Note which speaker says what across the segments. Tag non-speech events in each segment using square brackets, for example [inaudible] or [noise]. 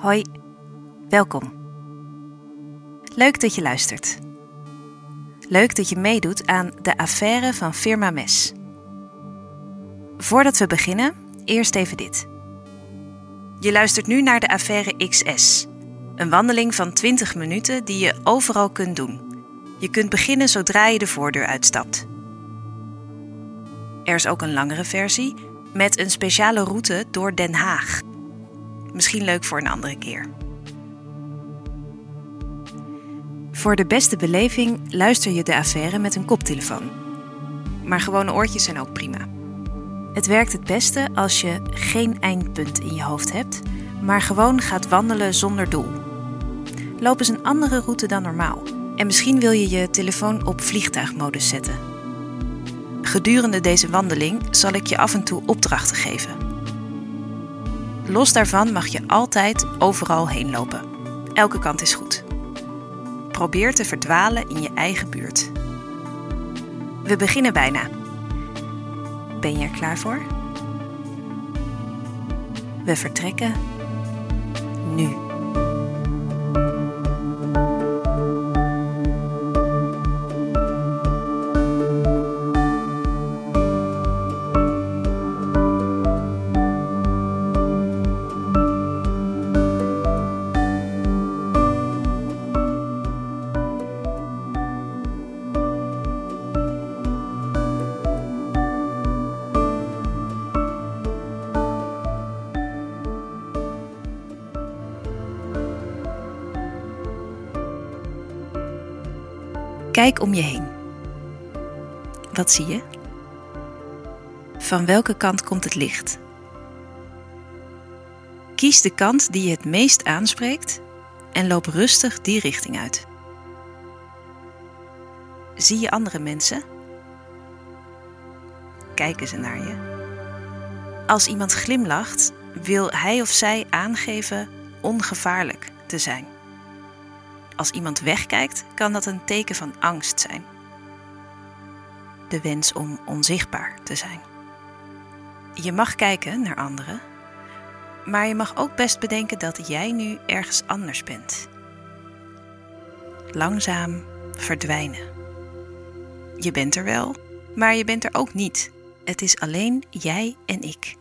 Speaker 1: Hoi, welkom. Leuk dat je luistert. Leuk dat je meedoet aan de affaire van Firma Mes. Voordat we beginnen, eerst even dit. Je luistert nu naar de affaire XS. Een wandeling van 20 minuten die je overal kunt doen. Je kunt beginnen zodra je de voordeur uitstapt. Er is ook een langere versie met een speciale route door Den Haag. Misschien leuk voor een andere keer. Voor de beste beleving luister je de affaire met een koptelefoon. Maar gewone oortjes zijn ook prima. Het werkt het beste als je geen eindpunt in je hoofd hebt, maar gewoon gaat wandelen zonder doel. Loop eens een andere route dan normaal. En misschien wil je je telefoon op vliegtuigmodus zetten. Gedurende deze wandeling zal ik je af en toe opdrachten geven. Los daarvan mag je altijd overal heen lopen. Elke kant is goed. Probeer te verdwalen in je eigen buurt. We beginnen bijna. Ben je er klaar voor? We vertrekken nu. Kijk om je heen. Wat zie je? Van welke kant komt het licht? Kies de kant die je het meest aanspreekt en loop rustig die richting uit. Zie je andere mensen? Kijken ze naar je? Als iemand glimlacht, wil hij of zij aangeven ongevaarlijk te zijn. Als iemand wegkijkt, kan dat een teken van angst zijn. De wens om onzichtbaar te zijn. Je mag kijken naar anderen, maar je mag ook best bedenken dat jij nu ergens anders bent. Langzaam verdwijnen. Je bent er wel, maar je bent er ook niet. Het is alleen jij en ik.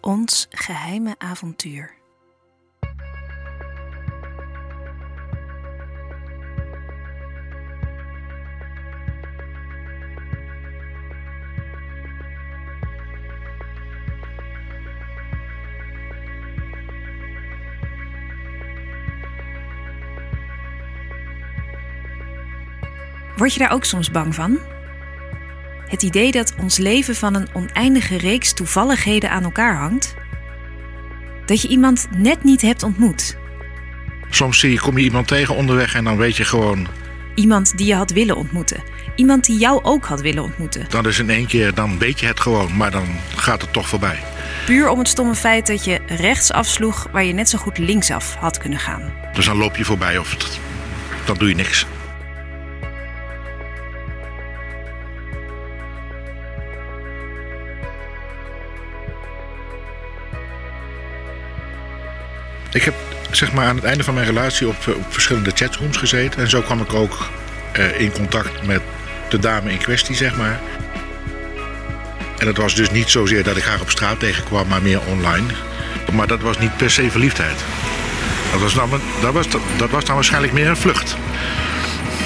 Speaker 1: Ons geheime avontuur. Word je daar ook soms bang van? Het idee dat ons leven van een oneindige reeks toevalligheden aan elkaar hangt? Dat je iemand net niet hebt ontmoet?
Speaker 2: Soms zie je, kom je iemand tegen onderweg en dan weet je gewoon.
Speaker 1: Iemand die je had willen ontmoeten. Iemand die jou ook had willen ontmoeten.
Speaker 2: Dan is in één keer, dan weet je het gewoon, maar dan gaat het toch voorbij.
Speaker 1: Puur om het stomme feit dat je rechts afsloeg waar je net zo goed linksaf had kunnen gaan.
Speaker 2: Dus dan loop je voorbij of het, dan doe je niks. Ik heb zeg maar, aan het einde van mijn relatie op, op verschillende chatrooms gezeten. En zo kwam ik ook uh, in contact met de dame in kwestie, zeg maar. En het was dus niet zozeer dat ik haar op straat tegenkwam, maar meer online. Maar dat was niet per se verliefdheid. Dat was dan, dat was, dat was dan waarschijnlijk meer een vlucht.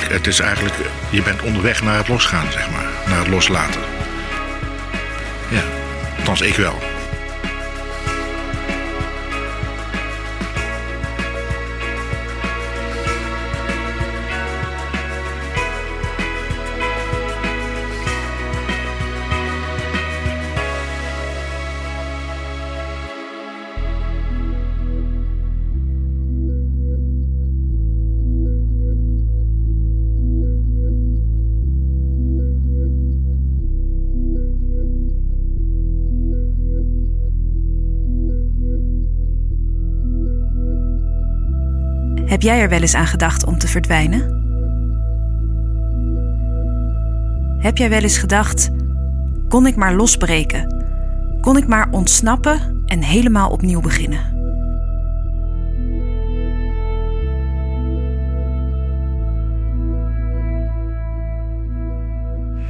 Speaker 2: Het is eigenlijk, je bent onderweg naar het losgaan, zeg maar. Naar het loslaten. Ja, althans ik wel.
Speaker 1: Heb jij er wel eens aan gedacht om te verdwijnen? Heb jij wel eens gedacht: kon ik maar losbreken? Kon ik maar ontsnappen en helemaal opnieuw beginnen?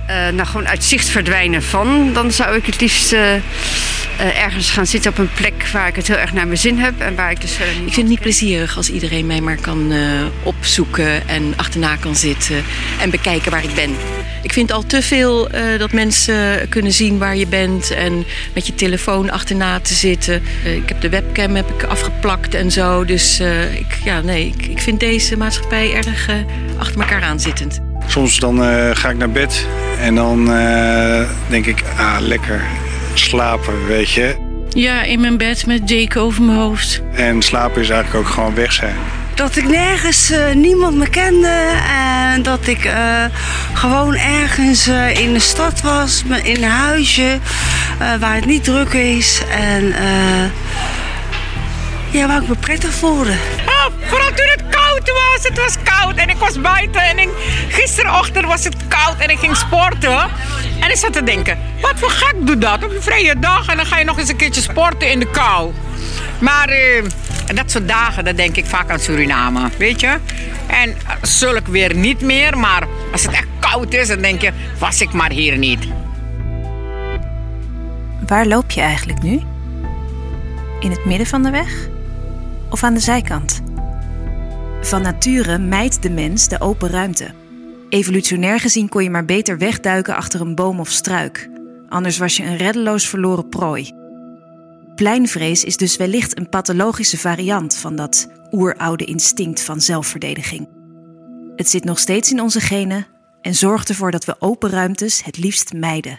Speaker 3: Eh, nou, gewoon uit zicht verdwijnen van, dan zou ik het liefst. Eh, uh, ergens gaan zitten op een plek waar ik het heel erg naar mijn zin heb. En waar ik dus verder niet.
Speaker 4: Ik vind het niet plezierig als iedereen mij maar kan opzoeken en achterna kan zitten en bekijken waar ik ben. Ik vind al te veel dat mensen kunnen zien waar je bent en met je telefoon achterna te zitten. ik heb de webcam heb ik afgeplakt en zo. Dus ik, ja, nee, ik, ik vind deze maatschappij erg achter elkaar aanzittend.
Speaker 5: Soms dan uh, ga ik naar bed en dan uh, denk ik, ah, lekker slapen, weet je.
Speaker 6: Ja, in mijn bed met deken over mijn hoofd.
Speaker 5: En slapen is eigenlijk ook gewoon weg zijn.
Speaker 7: Dat ik nergens uh, niemand me kende en dat ik gewoon ergens in de stad was, in een huisje waar het niet druk is. En ja, waar ik me prettig voelde.
Speaker 8: Oh, vooral toen het koud was. Het was koud en ik was buiten. En ik, gisterochtend was het koud en ik ging sporten. En ik zat te denken, wat voor gek doet dat op een vrije dag. En dan ga je nog eens een keertje sporten in de kou. Maar uh, dat soort dagen, dan denk ik vaak aan Suriname, weet je. En zulk weer niet meer, maar als het echt koud is, dan denk je, was ik maar hier niet.
Speaker 1: Waar loop je eigenlijk nu? In het midden van de weg? Of aan de zijkant? Van nature mijdt de mens de open ruimte. Evolutionair gezien kon je maar beter wegduiken achter een boom of struik. Anders was je een reddeloos verloren prooi. Pleinvrees is dus wellicht een pathologische variant van dat oeroude instinct van zelfverdediging. Het zit nog steeds in onze genen en zorgt ervoor dat we open ruimtes het liefst mijden.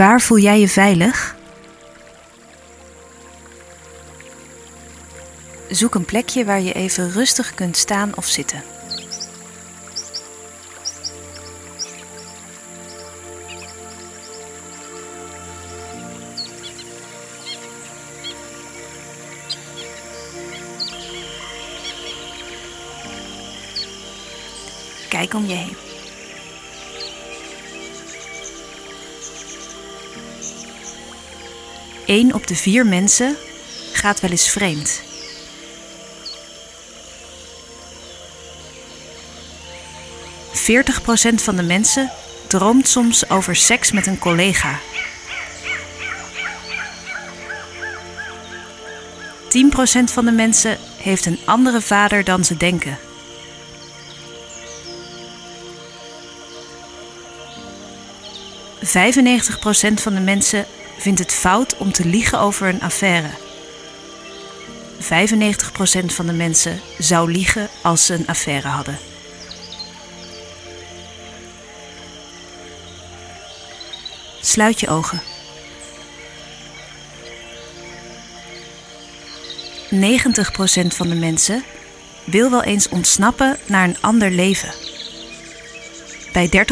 Speaker 1: Waar voel jij je veilig? Zoek een plekje waar je even rustig kunt staan of zitten. Kijk om je heen. Eén op de vier mensen gaat wel eens vreemd. Veertig procent van de mensen droomt soms over seks met een collega. 10% van de mensen heeft een andere vader dan ze denken. Vijfennegentig procent van de mensen vindt het fout om te liegen over een affaire. 95% van de mensen zou liegen als ze een affaire hadden. Sluit je ogen. 90% van de mensen wil wel eens ontsnappen naar een ander leven. Bij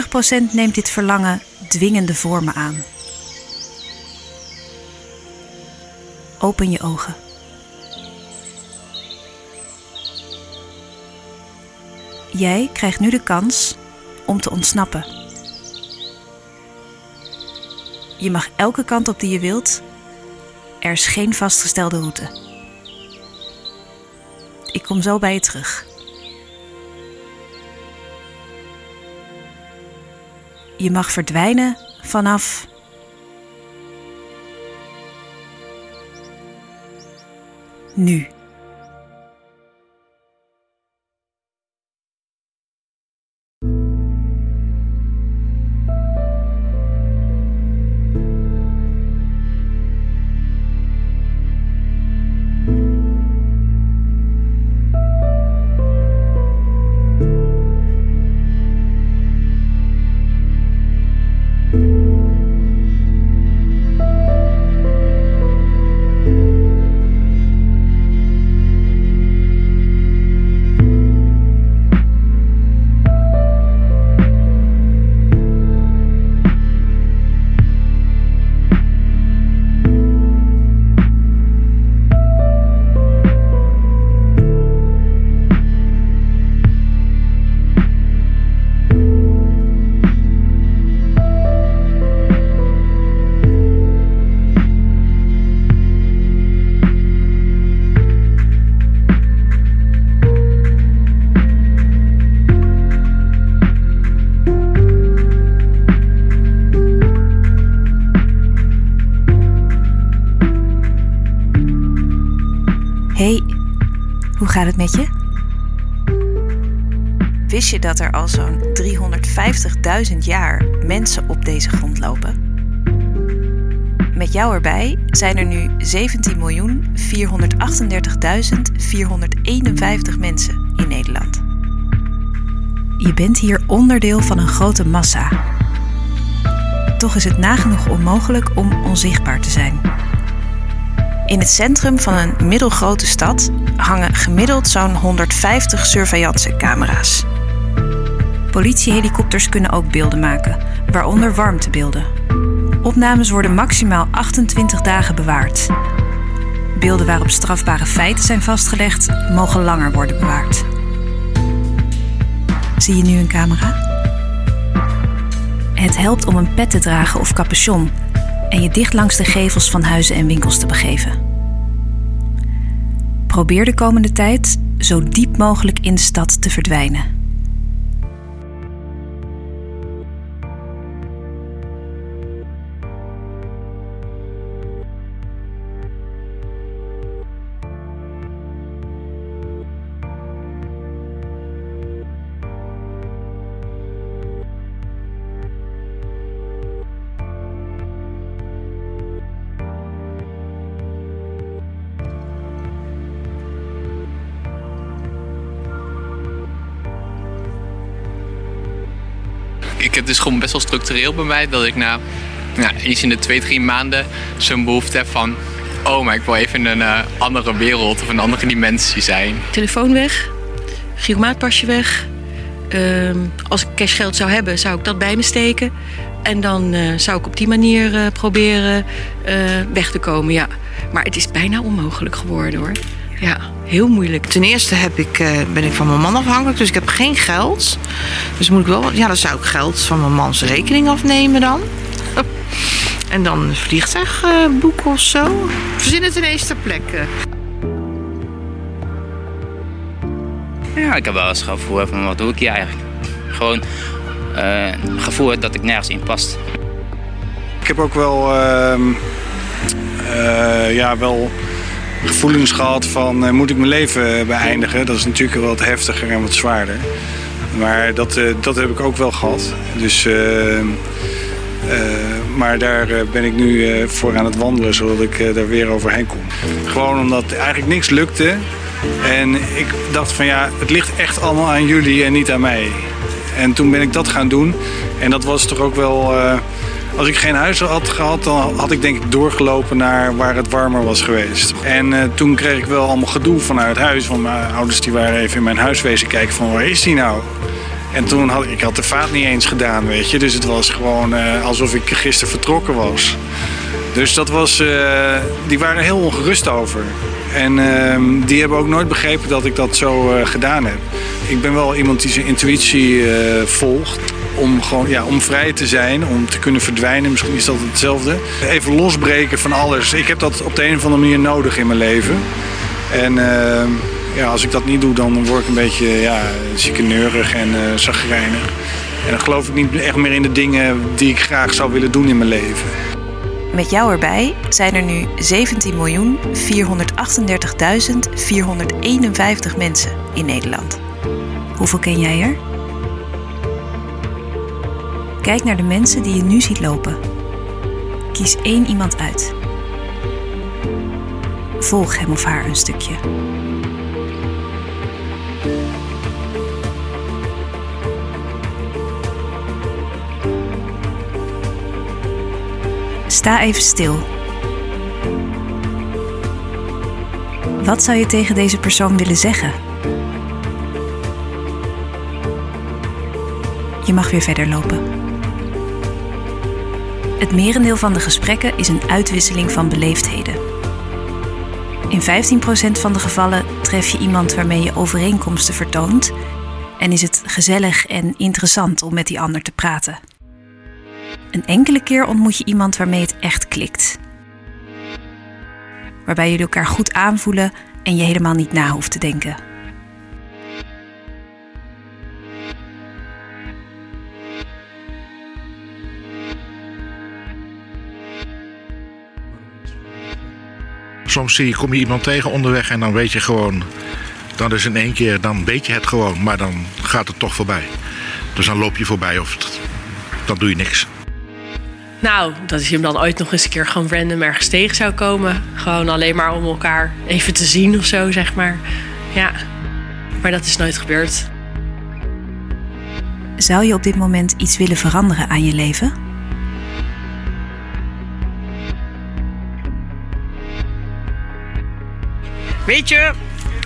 Speaker 1: 30% neemt dit verlangen dwingende vormen aan. Open je ogen. Jij krijgt nu de kans om te ontsnappen. Je mag elke kant op die je wilt. Er is geen vastgestelde route. Ik kom zo bij je terug. Je mag verdwijnen vanaf nu. Hey, hoe gaat het met je? Wist je dat er al zo'n 350.000 jaar mensen op deze grond lopen? Met jou erbij zijn er nu 17.438.451 mensen in Nederland. Je bent hier onderdeel van een grote massa. Toch is het nagenoeg onmogelijk om onzichtbaar te zijn. In het centrum van een middelgrote stad hangen gemiddeld zo'n 150 surveillancecamera's. Politiehelikopters kunnen ook beelden maken, waaronder warmtebeelden. Opnames worden maximaal 28 dagen bewaard. Beelden waarop strafbare feiten zijn vastgelegd, mogen langer worden bewaard. Zie je nu een camera? Het helpt om een pet te dragen of capuchon en je dicht langs de gevels van huizen en winkels te begeven. Probeer de komende tijd zo diep mogelijk in de stad te verdwijnen.
Speaker 9: Heb dus gewoon best wel structureel bij mij dat ik na ja, eens in de twee, drie maanden zo'n behoefte heb van oh, maar ik wil even in een uh, andere wereld of een andere dimensie zijn.
Speaker 4: Telefoon weg, giromaatpasje weg. Uh, als ik cashgeld zou hebben, zou ik dat bij me steken. En dan uh, zou ik op die manier uh, proberen weg te komen, ja. Maar het is bijna onmogelijk geworden hoor. Heel moeilijk.
Speaker 10: Ten eerste heb ik, uh, ben ik van mijn man afhankelijk, dus ik heb geen geld. Dus moet ik wel, ja, dan zou ik geld van mijn mans rekening afnemen dan. [laughs] En dan een vliegtuigboek uh, of zo. Verzin het ineens ter plekke.
Speaker 11: Ja, ik heb wel eens het gevoel van wat doe ik hier eigenlijk. Gewoon uh, het gevoel dat ik nergens in past.
Speaker 5: Ik heb ook wel, ja, wel gevoelens gehad van uh, moet ik mijn leven beëindigen. Dat is natuurlijk wel wat heftiger en wat zwaarder. Maar dat, uh, dat heb ik ook wel gehad. Dus, uh, maar daar ben ik nu voor aan het wandelen, zodat ik daar weer overheen kom. Gewoon omdat eigenlijk niks lukte. En ik dacht van ja, het ligt echt allemaal aan jullie en niet aan mij. En toen ben ik dat gaan doen. En dat was toch ook wel als ik geen huis had gehad, dan had ik denk ik doorgelopen naar waar het warmer was geweest. En uh, toen kreeg ik wel allemaal gedoe vanuit huis. Want mijn ouders die waren even in mijn huis wezen kijken van waar is die nou? En toen had ik had de vaat niet eens gedaan, weet je. Dus het was gewoon uh, alsof ik gisteren vertrokken was. Dus dat was, uh, die waren heel ongerust over. En uh, die hebben ook nooit begrepen dat ik dat zo gedaan heb. Ik ben wel iemand die zijn intuïtie volgt om, gewoon, ja, om vrij te zijn, om te kunnen verdwijnen. Misschien is dat hetzelfde. Even losbreken van alles. Ik heb dat op de een of andere manier nodig in mijn leven. En uh, ja, als ik dat niet doe, dan word ik een beetje ja, ziekeneurig en uh, zagrijnig. En dan geloof ik niet echt meer in de dingen die ik graag zou willen doen in mijn leven.
Speaker 1: Met jou erbij zijn er nu 17.438.451 mensen in Nederland. Hoeveel ken jij er? Kijk naar de mensen die je nu ziet lopen. Kies één iemand uit. Volg hem of haar een stukje. Sta even stil. Wat zou je tegen deze persoon willen zeggen? Je mag weer verder lopen. Het merendeel van de gesprekken is een uitwisseling van beleefdheden. In 15% van de gevallen tref je iemand waarmee je overeenkomsten vertoont en is het gezellig en interessant om met die ander te praten. Een enkele keer ontmoet je iemand waarmee het echt klikt. Waarbij jullie elkaar goed aanvoelen en je helemaal niet na hoeft te denken.
Speaker 2: Soms zie je, kom je iemand tegen onderweg en dan weet je gewoon... Dan is in één keer, dan weet je het gewoon, maar dan gaat het toch voorbij. Dus dan loop je voorbij of het- dan doe je niks.
Speaker 12: Nou, dat je hem dan ooit nog eens een keer gewoon random ergens tegen zou komen. Gewoon alleen maar om elkaar even te zien of zo, zeg maar. Ja, maar dat is nooit gebeurd.
Speaker 1: Zou je op dit moment iets willen veranderen aan je leven?
Speaker 8: Weet je,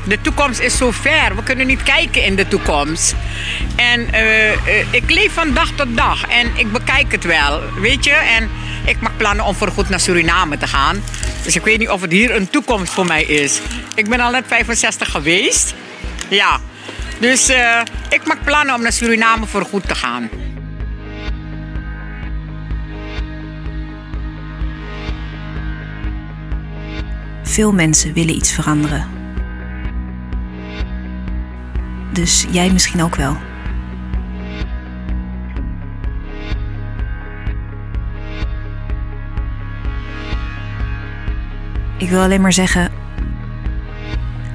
Speaker 8: de toekomst is zo ver. We kunnen niet kijken in de toekomst. En eh, eh, ik leef van dag tot dag en ik bekijk het wel, weet je. En ik maak plannen om voorgoed naar Suriname te gaan. Dus ik weet niet of het hier een toekomst voor mij is. Ik ben al net 65 geweest. Ja. Dus eh, ik maak plannen om naar Suriname voorgoed te gaan.
Speaker 1: Veel mensen willen iets veranderen. Dus jij misschien ook wel. Ik wil alleen maar zeggen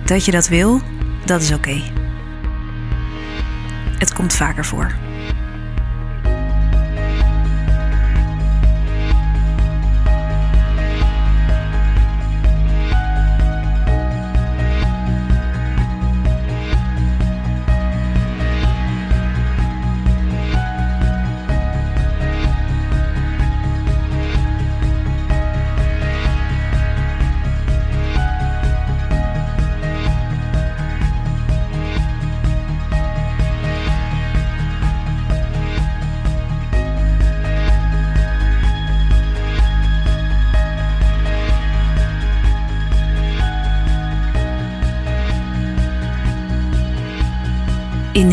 Speaker 1: dat je dat wil, dat is oké. Het komt vaker voor.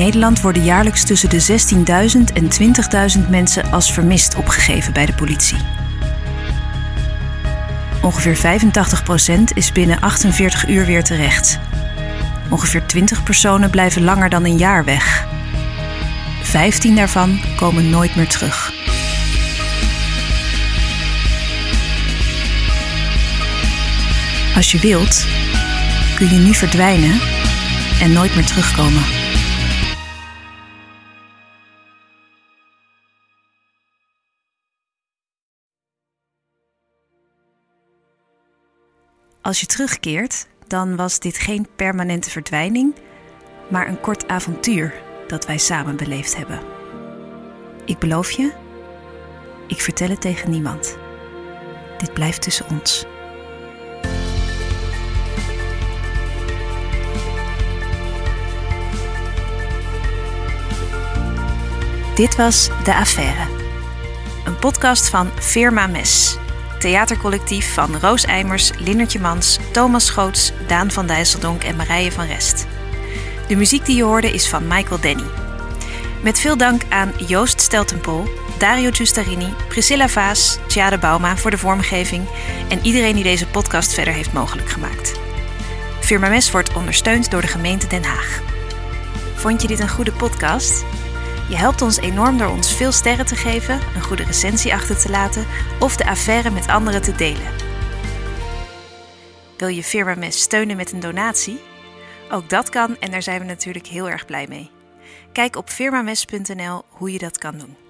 Speaker 1: Nederland worden jaarlijks tussen de 16.000 en 20.000 mensen als vermist opgegeven bij de politie. Ongeveer 85% is binnen 48 uur weer terecht. Ongeveer 20 personen blijven langer dan een jaar weg. 15 daarvan komen nooit meer terug. Als je wilt, kun je nu verdwijnen en nooit meer terugkomen. Als je terugkeert, dan was dit geen permanente verdwijning, maar een kort avontuur dat wij samen beleefd hebben. Ik beloof je, ik vertel het tegen niemand. Dit blijft tussen ons. Dit was De Affaire. Een podcast van Firma Mes. Theatercollectief van Roos Eimers, Linnertje Mans, Thomas Schoots, Daan van Dijsseldonk en Marije van Rest. De muziek die je hoorde is van Michael Denny. Met veel dank aan Joost Steltenpol, Dario Giustarini, Priscilla Vaas, Tjade Bauma voor de vormgeving en iedereen die deze podcast verder heeft mogelijk gemaakt. Firma Mes wordt ondersteund door de gemeente Den Haag. Vond je dit een goede podcast? Je helpt ons enorm door ons veel sterren te geven, een goede recensie achter te laten of de affaire met anderen te delen. Wil je Firma Mes steunen met een donatie? Ook dat kan en daar zijn we natuurlijk heel erg blij mee. Kijk op firmames.nl hoe je dat kan doen.